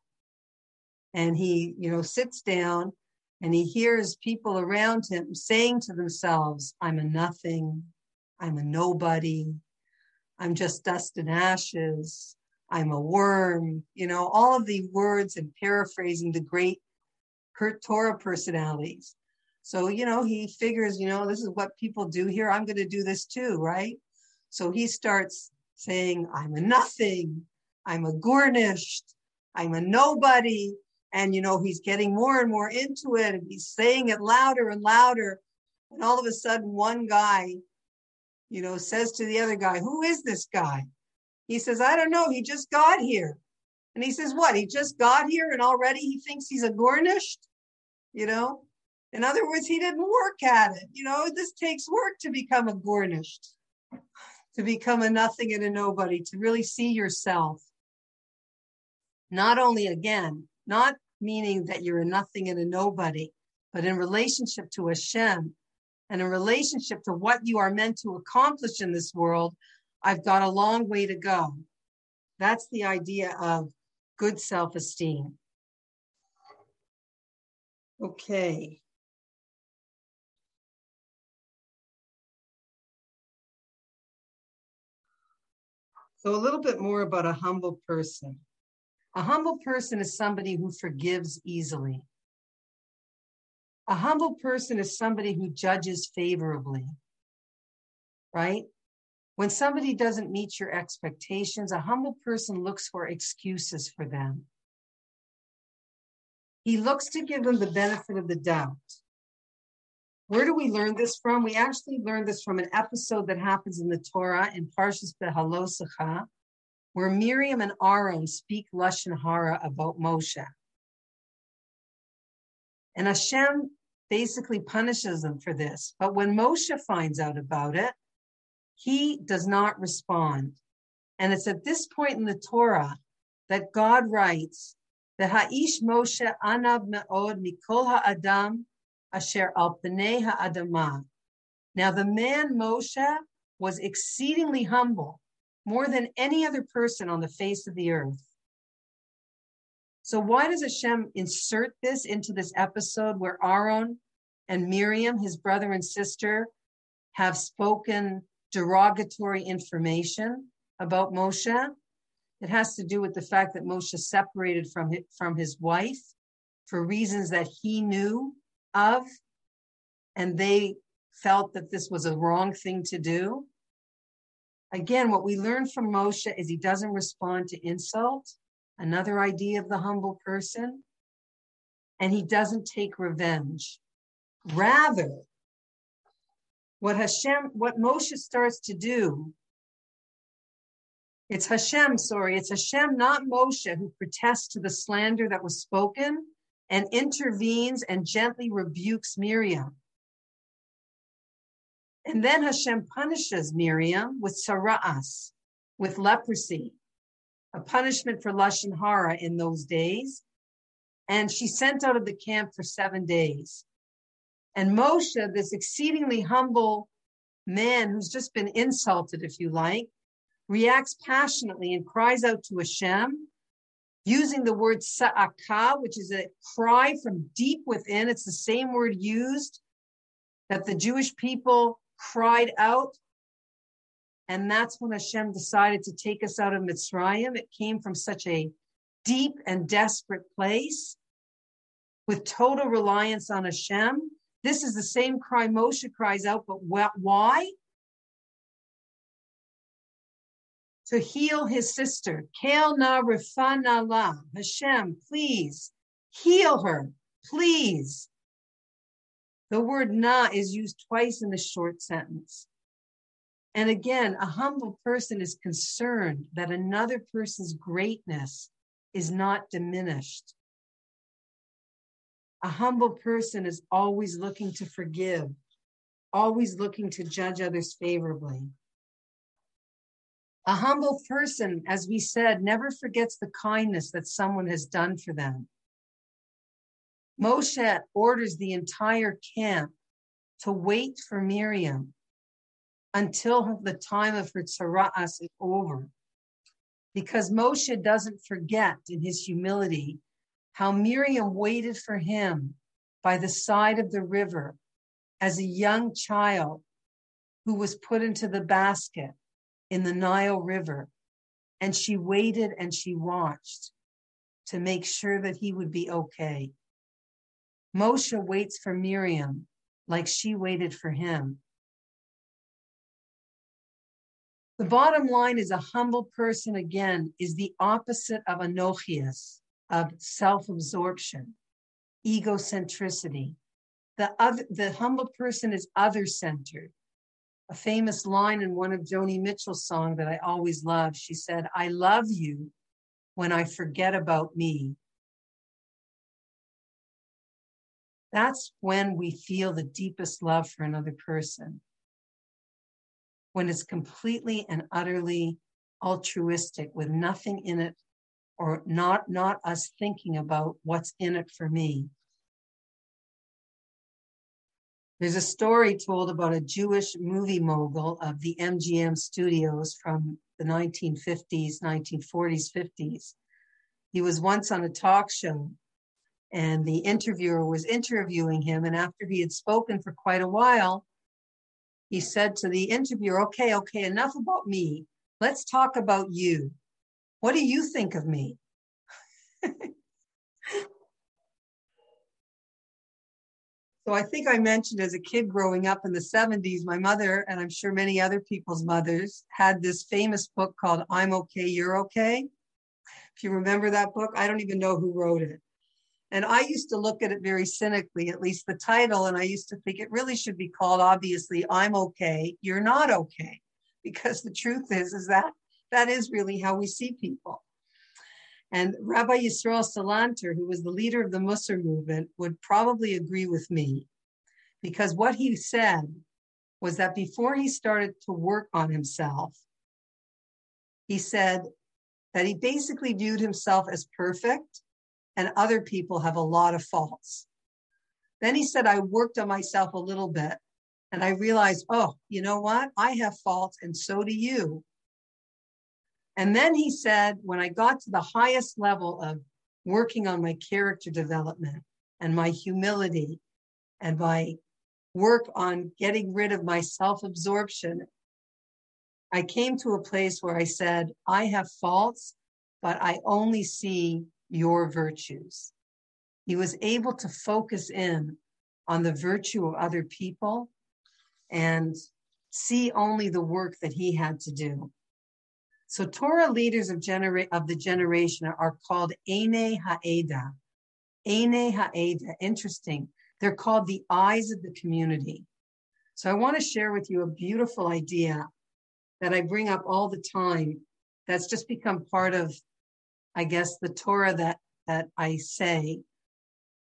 and he, you know, sits down and he hears people around him saying to themselves, I'm a nothing, I'm a nobody, I'm just dust and ashes, I'm a worm, you know, all of the words and paraphrasing the great Kurt Torah personalities. So, you know, he figures, you know, this is what people do here. I'm going to do this too, right? So he starts saying, I'm a nothing, I'm a gornisht, I'm a nobody, and, you know, he's getting more and more into it and he's saying it louder and louder. And all of a sudden, one guy, you know, says to the other guy, Who is this guy? He says, I don't know. He just got here. And he says, What? He just got here and already he thinks he's a gornisht? You know? In other words, he didn't work at it. You know, this takes work to become a gornisht, to become a nothing and a nobody, to really see yourself. Not only again, not meaning that you're a nothing and a nobody, but in relationship to Hashem and in relationship to what you are meant to accomplish in this world, I've got a long way to go. That's the idea of good self esteem. Okay. So, a little bit more about a humble person. A humble person is somebody who forgives easily. A humble person is somebody who judges favorably, right? When somebody doesn't meet your expectations, a humble person looks for excuses for them. He looks to give them the benefit of the doubt. Where do we learn this from? We actually learned this from an episode that happens in the Torah in Parshas Behalosecha, where Miriam and Aaron speak Lashon Hara about Moshe. And Hashem basically punishes them for this. But when Moshe finds out about it, he does not respond. And it's at this point in the Torah that God writes, the Ha'ish Moshe anav me'od mikol ha'adam asher al pnei ha'adamah. Now the man Moshe was exceedingly humble, more than any other person on the face of the earth. So why does Hashem insert this into this episode where Aaron and Miriam, his brother and sister, have spoken derogatory information about Moshe? It has to do with the fact that Moshe separated from from his wife for reasons that he knew of, and they felt that this was a wrong thing to do. Again, what we learn from Moshe is he doesn't respond to insult, another idea of the humble person, and he doesn't take revenge. Rather, what Hashem, what Moshe starts to do, it's Hashem, sorry, it's Hashem, not Moshe, who protests to the slander that was spoken and intervenes and gently rebukes Miriam. And then Hashem punishes Miriam with tzara'as, with leprosy, a punishment for Lashon Hara in those days. And she's sent out of the camp for seven days. And Moshe, this exceedingly humble man who's just been insulted, if you like, reacts passionately and cries out to Hashem, using the word sa'aka, which is a cry from deep within. It's the same word used that the Jewish people cried out. And that's when Hashem decided to take us out of Mitzrayim. It came from such a deep and desperate place with total reliance on Hashem. This is the same cry Moshe cries out, but why? To heal his sister. Kel na la. Hashem, please heal her, please. The word na is used twice in the short sentence. And again, a humble person is concerned that another person's greatness is not diminished. A humble person is always looking to forgive, always looking to judge others favorably. A humble person, as we said, never forgets the kindness that someone has done for them. Moshe orders the entire camp to wait for Miriam until the time of her tzara'as is over. Because Moshe doesn't forget in his humility how Miriam waited for him by the side of the river as a young child who was put into the basket in the Nile River. And she waited and she watched to make sure that he would be okay. Moshe waits for Miriam like she waited for him. The bottom line is a humble person, again, is the opposite of anochias, of self absorption, egocentricity. The, other, the humble person is other centered. A famous line in one of Joni Mitchell's songs that I always love she said, I love you when I forget about me That's when we feel the deepest love for another person. When it's completely and utterly altruistic with nothing in it or not, not us thinking about what's in it for me. There's a story told about a Jewish movie mogul of the MGM studios from the 1950s, 1940s, 50s. He was once on a talk show and the interviewer was interviewing him. And after he had spoken for quite a while, he said to the interviewer, Okay, okay, enough about me. Let's talk about you. What do you think of me? So I think I mentioned as a kid growing up in the 70s, my mother, and I'm sure many other people's mothers, had this famous book called I'm Okay, You're Okay. If you remember that book, I don't even know who wrote it. And I used to look at it very cynically, at least the title, and I used to think it really should be called, obviously, I'm okay, you're not okay. Because the truth is, is that that is really how we see people. And Rabbi Yisrael Salanter, who was the leader of the Mussar movement, would probably agree with me because what he said was that before he started to work on himself, he said that he basically viewed himself as perfect and other people have a lot of faults. Then he said, I worked on myself a little bit and I realized, oh, you know what? I have faults and so do you. And then he said, when I got to the highest level of working on my character development and my humility and my work on getting rid of my self absorption, I came to a place where I said, I have faults, but I only see your virtues. He was able to focus in on the virtue of other people and see only the work that he had to do. So Torah leaders of, genera- of the generation are called Ene Ha'eda. Ene Ha'eda. Interesting. They're called the eyes of the community. So I want to share with you a beautiful idea that I bring up all the time that's just become part of, I guess, the Torah that, that I say.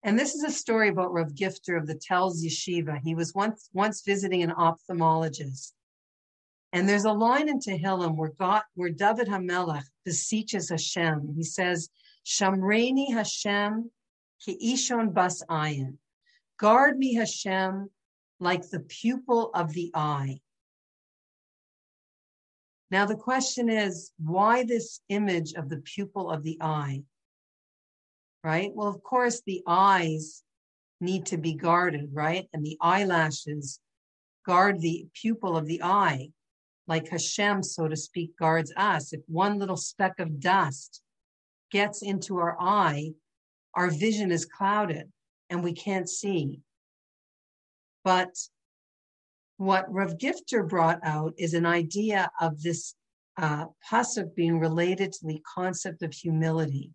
And this is a story about Rav Gifter of the Telz Yeshiva. He was once, once visiting an ophthalmologist and there's a line in Tehillim where God, where David Hamelech beseeches Hashem. He says, "Shamreini Hashem ki ishon bas ayin." Guard me, Hashem, like the pupil of the eye. Now the question is, why this image of the pupil of the eye? Right? Well, of course, the eyes need to be guarded, right? And the eyelashes guard the pupil of the eye like Hashem, so to speak, guards us. If one little speck of dust gets into our eye, our vision is clouded and we can't see. But what Rav Gifter brought out is an idea of this uh, pasuk being related to the concept of humility.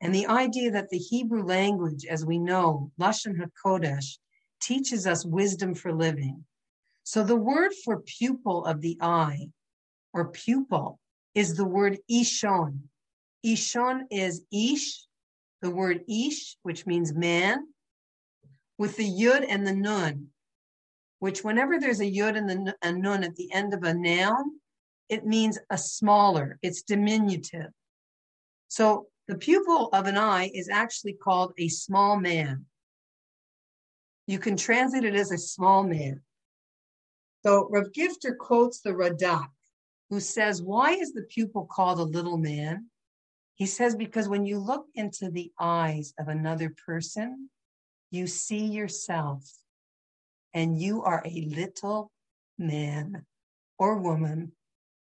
And the idea that the Hebrew language, as we know, Lashon HaKodesh, teaches us wisdom for living. So the word for pupil of the eye or pupil is the word ishon. Ishon is ish, the word ish, which means man, with the yud and the nun, which whenever there's a yud and a nun at the end of a noun, it means a smaller, it's diminutive. So the pupil of an eye is actually called a small man. You can translate it as a small man. So Rav Gifter quotes the Radak, who says, Why is the pupil called a little man? He says, Because when you look into the eyes of another person, you see yourself, and you are a little man or woman.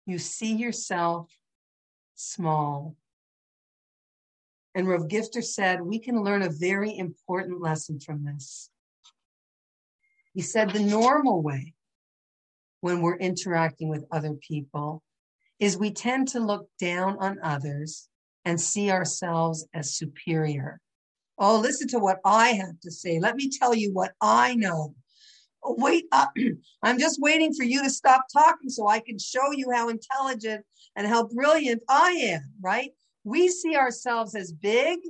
You see yourself small. And Rav Gifter said, We can learn a very important lesson from this. He said, The normal way when we're interacting with other people is we tend to look down on others and see ourselves as superior. Oh, listen to what I have to say. Let me tell you what I know. Wait up. Uh, I'm just waiting for you to stop talking so I can show you how intelligent and how brilliant I am, right? We see ourselves as big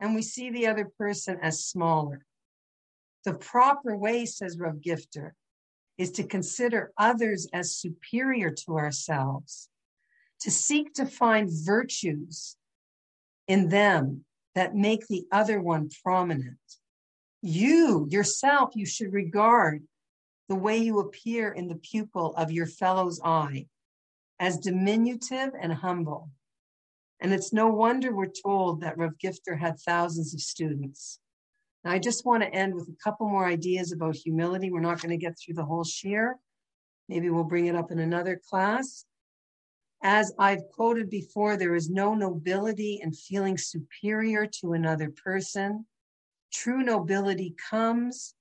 and we see the other person as smaller. The proper way, says Rav Gifter, is to consider others as superior to ourselves, to seek to find virtues in them that make the other one prominent. You, yourself, you should regard the way you appear in the pupil of your fellow's eye as diminutive and humble. And it's no wonder we're told that Rav Gifter had thousands of students. Now, I just want to end with a couple more ideas about humility. We're not going to get through the whole shiur. Maybe we'll bring it up in another class. As I've quoted before, there is no nobility in feeling superior to another person. True nobility comes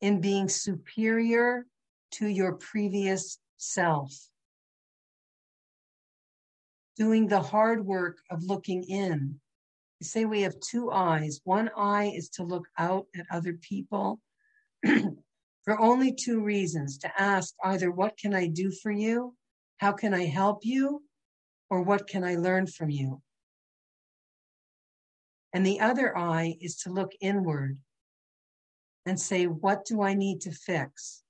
in being superior to your previous self. Doing the hard work of looking in You say we have two eyes. One eye is to look out at other people for only two reasons to ask either, What can I do for you? How can I help you? Or what can I learn from you? And the other eye is to look inward and say, what do I need to fix?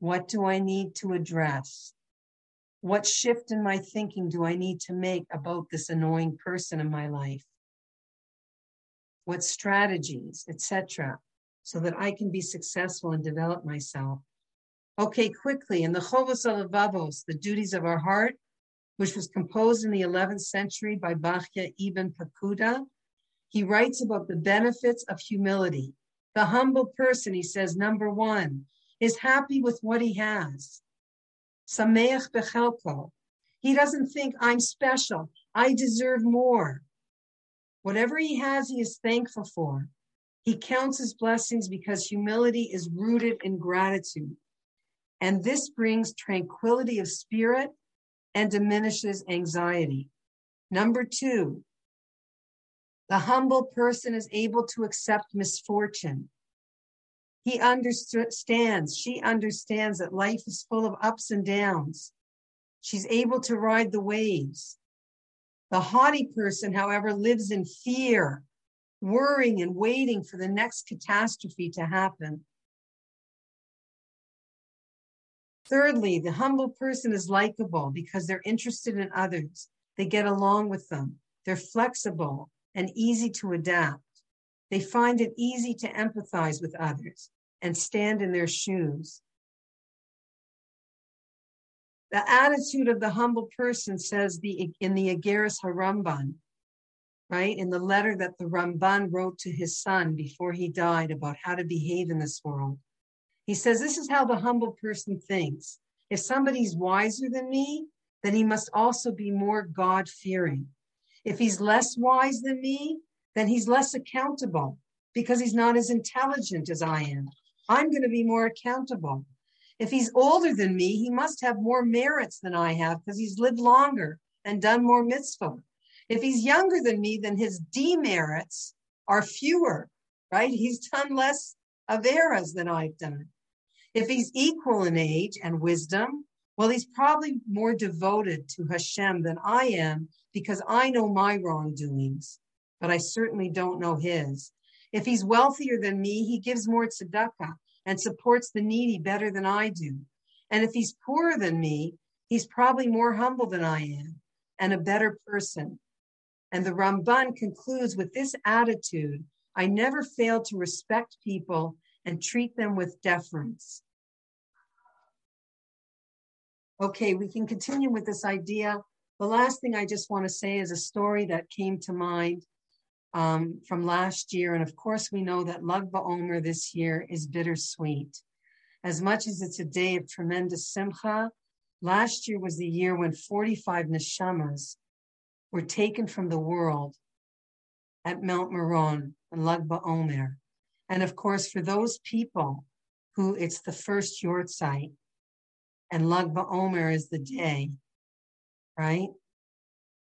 What do I need to address? What shift in my thinking do I need to make about this annoying person in my life? What strategies, etc., so that I can be successful and develop myself? Okay, quickly, in the Chovos HaLevavos, the duties of our heart, which was composed in the 11th century by Bachya ibn Pakuda, he writes about the benefits of humility. The humble person, he says, number one, is happy with what he has. Sameach bechelko. He doesn't think I'm special. I deserve more. Whatever he has, he is thankful for. He counts his blessings because humility is rooted in gratitude. And this brings tranquility of spirit and diminishes anxiety. Number two, the humble person is able to accept misfortune. He understands, she understands that life is full of ups and downs. She's able to ride the waves. The haughty person, however, lives in fear, worrying and waiting for the next catastrophe to happen. Thirdly, the humble person is likable because they're interested in others. They get along with them. They're flexible and easy to adapt. They find it easy to empathize with others and stand in their shoes. The attitude of the humble person says the in the Agaris Haramban, right? In the letter that the Ramban wrote to his son before he died about how to behave in this world. He says, This is how the humble person thinks. If somebody's wiser than me, then he must also be more God fearing. If he's less wise than me, then he's less accountable because he's not as intelligent as I am. I'm going to be more accountable. If he's older than me, he must have more merits than I have because he's lived longer and done more mitzvah. If he's younger than me, then his demerits are fewer, right? He's done less averas than I've done. If he's equal in age and wisdom, well, he's probably more devoted to Hashem than I am because I know my wrongdoings, but I certainly don't know his. If he's wealthier than me, he gives more tzedakah and supports the needy better than I do. And if he's poorer than me, he's probably more humble than I am and a better person. And the Ramban concludes with this attitude I never fail to respect people and treat them with deference. Okay, we can continue with this idea. The last thing I just want to say is a story that came to mind um, from last year. And of course, we know that Lag BaOmer this year is bittersweet. As much as it's a day of tremendous simcha, last year was the year when 45 neshamas were taken from the world at Mount Meron and Lag BaOmer. And of course, for those people who it's the first yahrzeit, and Lag BaOmer is the day, right?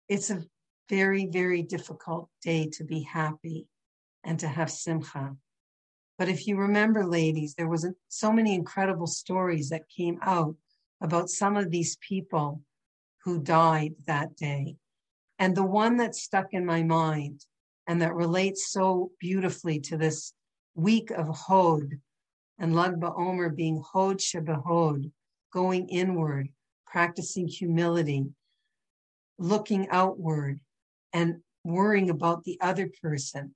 It's a very, very difficult day to be happy and to have simcha. But if you remember, ladies, there was so many incredible stories that came out about some of these people who died that day. And the one that stuck in my mind and that relates so beautifully to this week of Hod and Lag BaOmer being Hod Shebehod, going inward, practicing humility, looking outward, and worrying about the other person,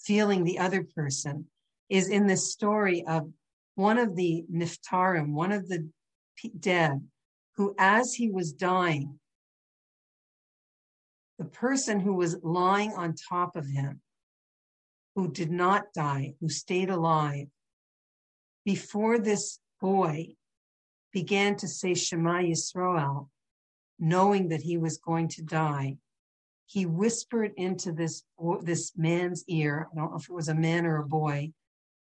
feeling the other person, is in this story of one of the Niftarim, one of the dead, who, as he was dying, the person who was lying on top of him, who did not die, who stayed alive, before this boy began to say Shema Yisrael, knowing that he was going to die, he whispered into this, this man's ear, I don't know if it was a man or a boy,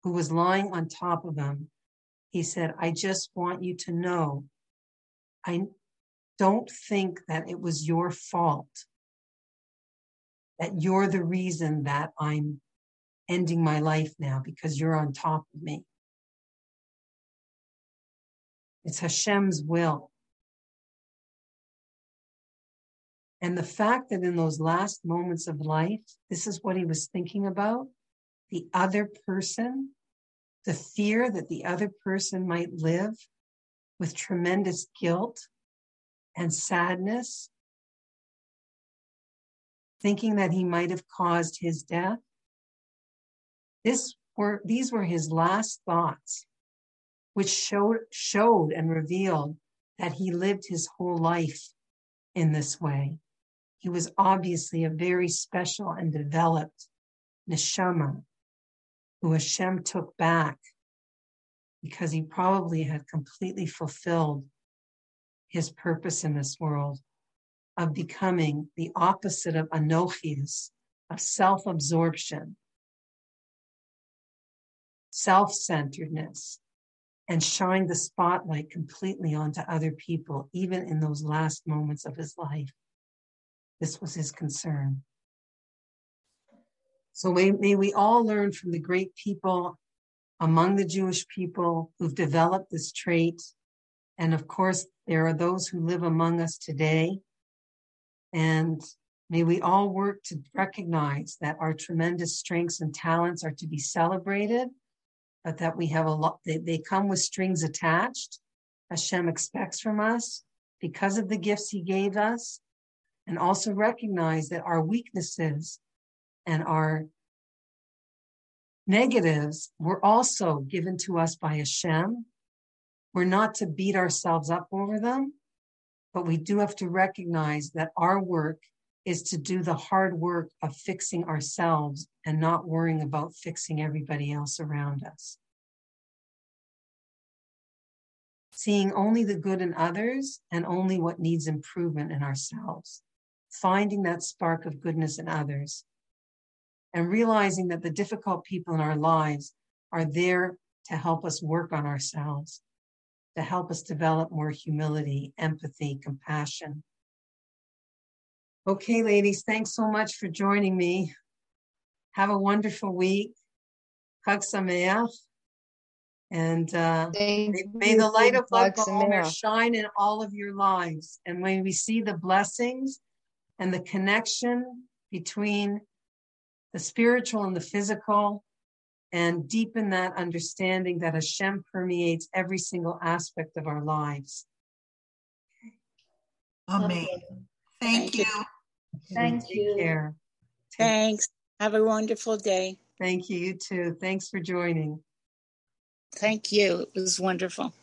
who was lying on top of him. He said, I just want you to know, I don't think that it was your fault, that you're the reason that I'm ending my life now because you're on top of me. It's Hashem's will. And the fact that in those last moments of life, this is what he was thinking about the other person, the fear that the other person might live with tremendous guilt and sadness, thinking that he might have caused his death. This were, these were his last thoughts, which showed, showed and revealed that he lived his whole life in this way. He was obviously a very special and developed neshama who Hashem took back because he probably had completely fulfilled his purpose in this world of becoming the opposite of anochias, of self absorption, self centeredness, and shine the spotlight completely onto other people, even in those last moments of his life. This was his concern. So may, may we all learn from the great people among the Jewish people who've developed this trait. And of course, there are those who live among us today. And may we all work to recognize that our tremendous strengths and talents are to be celebrated but that we have a lot, they, they come with strings attached. Hashem expects from us because of the gifts he gave us, and also recognize that our weaknesses and our negatives were also given to us by Hashem. We're not to beat ourselves up over them, but we do have to recognize that our work is to do the hard work of fixing ourselves and not worrying about fixing everybody else around us. Seeing only the good in others and only what needs improvement in ourselves. Finding that spark of goodness in others and realizing that the difficult people in our lives are there to help us work on ourselves, to help us develop more humility, empathy, compassion, Okay, ladies, thanks so much for joining me. Have a wonderful week. Chag Sameach. And uh, may, may, the light of love shine in all of your lives. And when we see the blessings and the connection between the spiritual and the physical, and deepen that understanding that Hashem permeates every single aspect of our lives. Amen. Thank, Thank you. Thank Take you. Care. Thanks. Have a wonderful day. Thank you. You too. Thanks for joining. Thank you. It was wonderful.